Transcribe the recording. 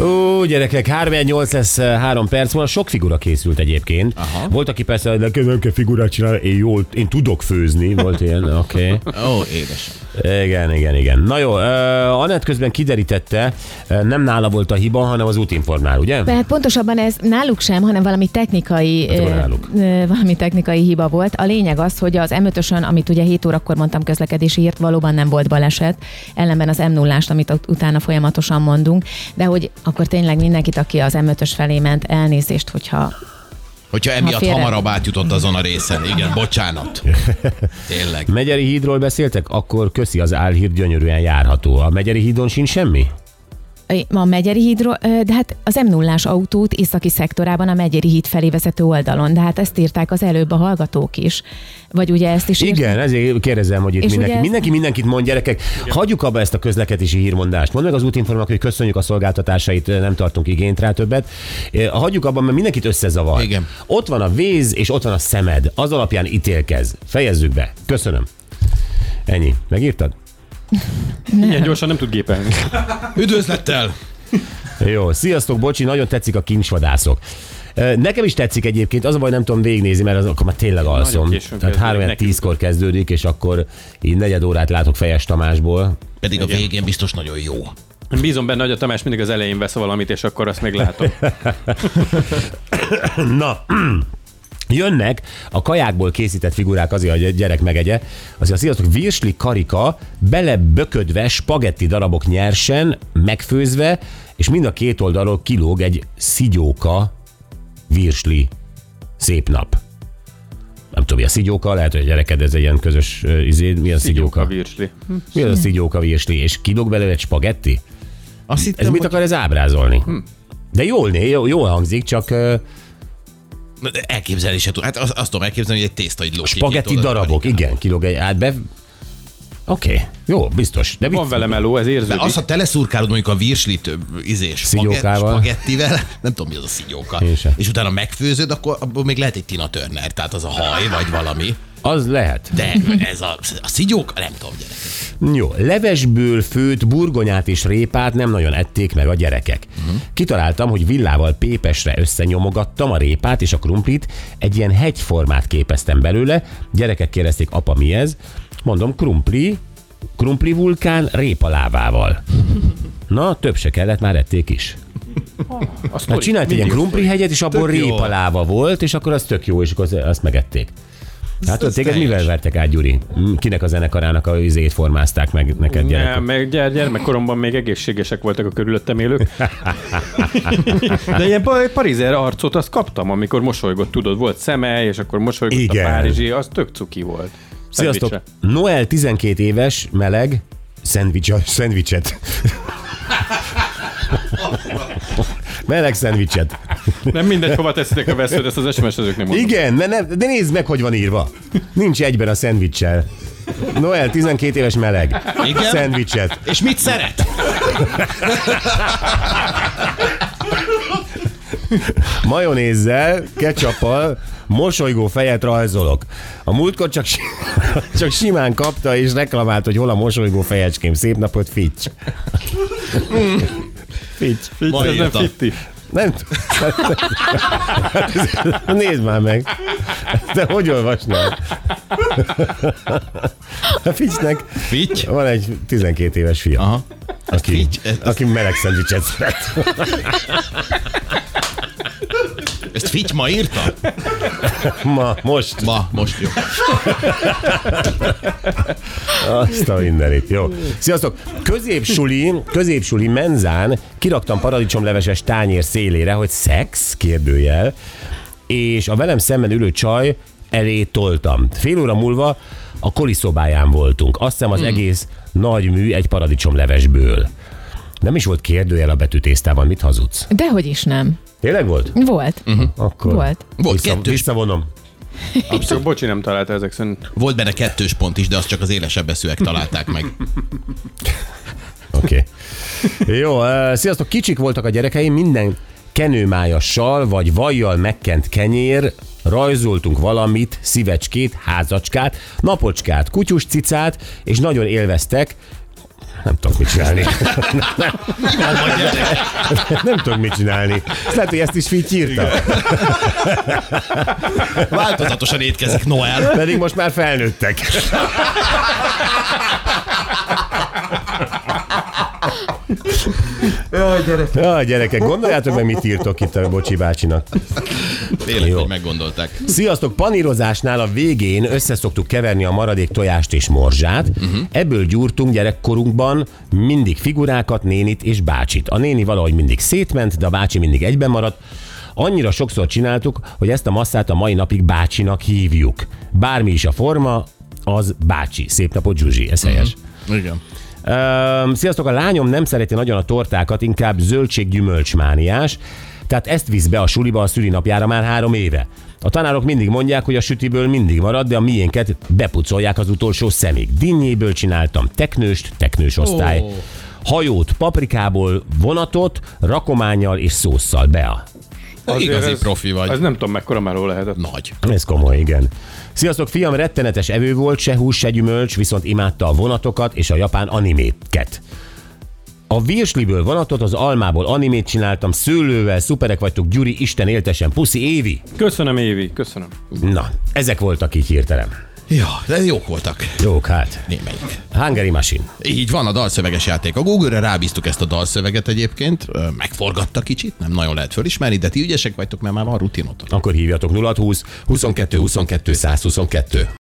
Ó, gyerekek, 3 lesz 3 perc múlva. Sok figura készült egyébként. Aha. Volt, aki persze, hogy nekem nem kell figurát csinálni, én jól, én tudok főzni. Volt ilyen, oké. Okay. Ó, édes. Igen, igen, igen. Na jó, uh, Anett közben kiderítette, uh, nem nála volt a hiba, hanem az útinformnál, ugye? Hát pontosabban ez náluk sem, hanem valami technikai, Hát náluk. ö, valami technikai hiba volt. A lényeg az, hogy az m amit ugye 7 órakor mondtam közlekedési hírt, valóban nem volt baleset, ellenben az m 0 amit ut- utána folyamatosan mondunk, de hogy akkor tényleg mindenkit, aki az M5-ös felé ment, elnézést, hogyha Hogyha emiatt félre- hamarabb átjutott azon a részen. Igen, bocsánat. Tényleg. Megyeri hídról beszéltek? Akkor köszi, az álhír gyönyörűen járható. A Megyeri hídon sincs semmi? A Megyeri hídról, de hát az m 0 autót északi szektorában a Megyeri híd felé vezető oldalon, de hát ezt írták az előbb a hallgatók is. Vagy ugye ezt is írt- Igen, ezért kérdezem, hogy itt És mindenki, ez- mindenki mindenkit mond, gyerekek. Hagyjuk abba ezt a közlekedési hírmondást. Mondd meg az útinformának, hogy köszönjük a szolgáltatásait, nem tartunk igényt rá többet. Hagyjuk abban, mert mindenkit összezavar. Igen. Ott van a víz, és ott van a szemed. Az alapján ítélkez. Fejezzük be. Köszönöm. Ennyi. Megírtad? Ilyen gyorsan nem tud gépelni. Üdvözlettel! Jó, sziasztok, bocsi, nagyon tetszik a kincsvadászok. Nekem is tetszik egyébként, az a baj, nem tudom végignézni, mert az, akkor már tényleg alszom. Tehát kezdődik 3 nekünk. 10-kor kezdődik, és akkor így negyed órát látok Fejes Tamásból. Pedig a végén biztos nagyon jó. Bízom benne, hogy a Tamás mindig az elején vesz valamit, és akkor azt még látom. Na, jönnek a kajákból készített figurák azért, hogy egy gyerek megegye. Azért a sziasztok, virsli karika, beleböködve spagetti darabok nyersen, megfőzve, és mind a két oldalról kilóg egy szigyóka virsli szép nap. Nem tudom, mi a szigyóka, lehet, hogy a gyereked ez egy ilyen közös izé, mi a A szigyóka? virsli. Mi az a szigyóka virsli? És kilóg belőle egy spagetti? Azt Ez hittem, mit hogy akar ez ábrázolni? De jól, né, jó, jól hangzik, csak uh, elképzelni se tudom. Hát azt, azt tudom elképzelni, hogy egy tészta egy ló. Spagetti darabok, igen, kilóg egy át be. Oké, okay. jó, biztos. De Van vele meló, ez De érződik. az, ha teleszurkálod mondjuk a virslit izés Szigyókával. spagettivel, nem tudom mi az a szigyóka, és utána megfőzöd, akkor abból még lehet egy Tina Turner, tehát az a haj, vagy valami. Az lehet. De ez a, a szigyóka, nem tudom, gyerek. Jó, levesből főtt burgonyát és répát nem nagyon ették meg a gyerekek. Uh-huh. Kitaláltam, hogy villával pépesre összenyomogattam a répát és a krumplit, egy ilyen hegyformát képeztem belőle. Gyerekek kérdezték, apa mi ez? Mondom, krumpli, krumpli vulkán répalávával. Na, több se kellett, már ették is. Azt Hát csinált egy ilyen krumpli hegyet, és abból répaláva volt, és akkor az tök jó, és akkor az- azt megették. Hát ott ez téged teljes. mivel vertek át, Gyuri? Kinek a zenekarának a izét formázták meg neked gyerek? Nem, meg gyermekkoromban még egészségesek voltak a körülöttem élők. De ilyen pa- parizer arcot azt kaptam, amikor mosolygott, tudod, volt szeme, és akkor mosolygott Igen. a Párizsi, az tök cuki volt. Sziasztok! Szendvicse. Noel 12 éves, meleg, szendvics, szendvicset. meleg szendvicset. Nem mindegy, hova teszitek a veszőt, ezt az SMS-ezők nem mondom. Igen, de, nem, de nézd meg, hogy van írva. Nincs egyben a szendvicsel. Noel 12 éves meleg. Igen? Szendvicset. És mit szeret? Majonézzel, ketchuppal, mosolygó fejet rajzolok. A múltkor csak, csak simán kapta és reklamált, hogy hol a mosolygó fejecském. Szép napot, Fitch. Fitch. Így, ez nem fitti. Nem t- Nézd már meg. De hogy olvasnál? A Fitchnek Fitty? van egy 12 éves fia, Aha. aki, Fitch, aki meleg szendvicset szeret. Fitty ma írta? Ma, most. Ma, most jó. Azt a mindenit, jó. Sziasztok! Középsuli, középsuli menzán kiraktam paradicsomleveses tányér szélére, hogy szex, kérdőjel, és a velem szemben ülő csaj elé toltam. Fél óra múlva a koliszobáján voltunk. Azt hiszem az hmm. egész nagy mű egy paradicsomlevesből. Nem is volt kérdőjel a betűtésztában, mit hazudsz? Dehogy is nem. Tényleg volt? Volt. Uh-huh. Akkor Volt. Volt vissza, kettős. visszavonom. Abszolút, bocsi, nem találta ezek szerint. Volt benne kettős pont is, de azt csak az élesebb eszűek találták meg. Oké. Okay. Jó, uh, sziasztok, kicsik voltak a gyerekeim, minden kenőmájassal vagy vajjal megkent kenyér, rajzoltunk valamit, szívecskét, házacskát, napocskát, kutyus cicát, és nagyon élveztek, nem tudok mit csinálni. nem tudok mit csinálni. Lehet, hogy ezt is így írta. Változatosan étkezik Noel. Pedig most már felnőttek. Jaj, gyerekek. Jaj, gyerekek, gondoljátok meg, mit írtok itt a Bocsi bácsinak. Tényleg, Jó. hogy meggondolták. Sziasztok, panírozásnál a végén összeszoktuk keverni a maradék tojást és morzsát. Uh-huh. Ebből gyúrtunk gyerekkorunkban mindig figurákat, nénit és bácsit. A néni valahogy mindig szétment, de a bácsi mindig egyben maradt. Annyira sokszor csináltuk, hogy ezt a masszát a mai napig bácsinak hívjuk. Bármi is a forma, az bácsi. Szép napot, Zsuzsi, ez helyes. Igen. Öm, sziasztok, a lányom nem szereti nagyon a tortákat, inkább zöldség-gyümölcsmániás, tehát ezt visz be a suliba a szülinapjára már három éve. A tanárok mindig mondják, hogy a sütiből mindig marad, de a miénket bepucolják az utolsó szemig. Dinnyéből csináltam teknőst, teknős osztály. Hajót, paprikából, vonatot, rakományjal és szósszal. Bea. Igazi ez- profi vagy. Ez nem tudom, mekkora meló lehetett. Nagy. Ez komoly, igen. Sziasztok, fiam, rettenetes evő volt, se hús, se gyümölcs, viszont imádta a vonatokat és a japán animéket. A virsliből vonatot, az almából animét csináltam, szőlővel, szuperek vagytok, Gyuri, Isten éltesen, puszi, Évi. Köszönöm, Évi, köszönöm. Na, ezek voltak így hirtelen. Ja, de jók voltak. Jók, hát. Némelyik. Hungary Machine. Így van a dalszöveges játék. A Google-re rábíztuk ezt a dalszöveget egyébként, megforgatta kicsit, nem nagyon lehet fölismerni, de ti ügyesek vagytok, mert már van rutinotok. Akkor hívjatok 020 22 22 122.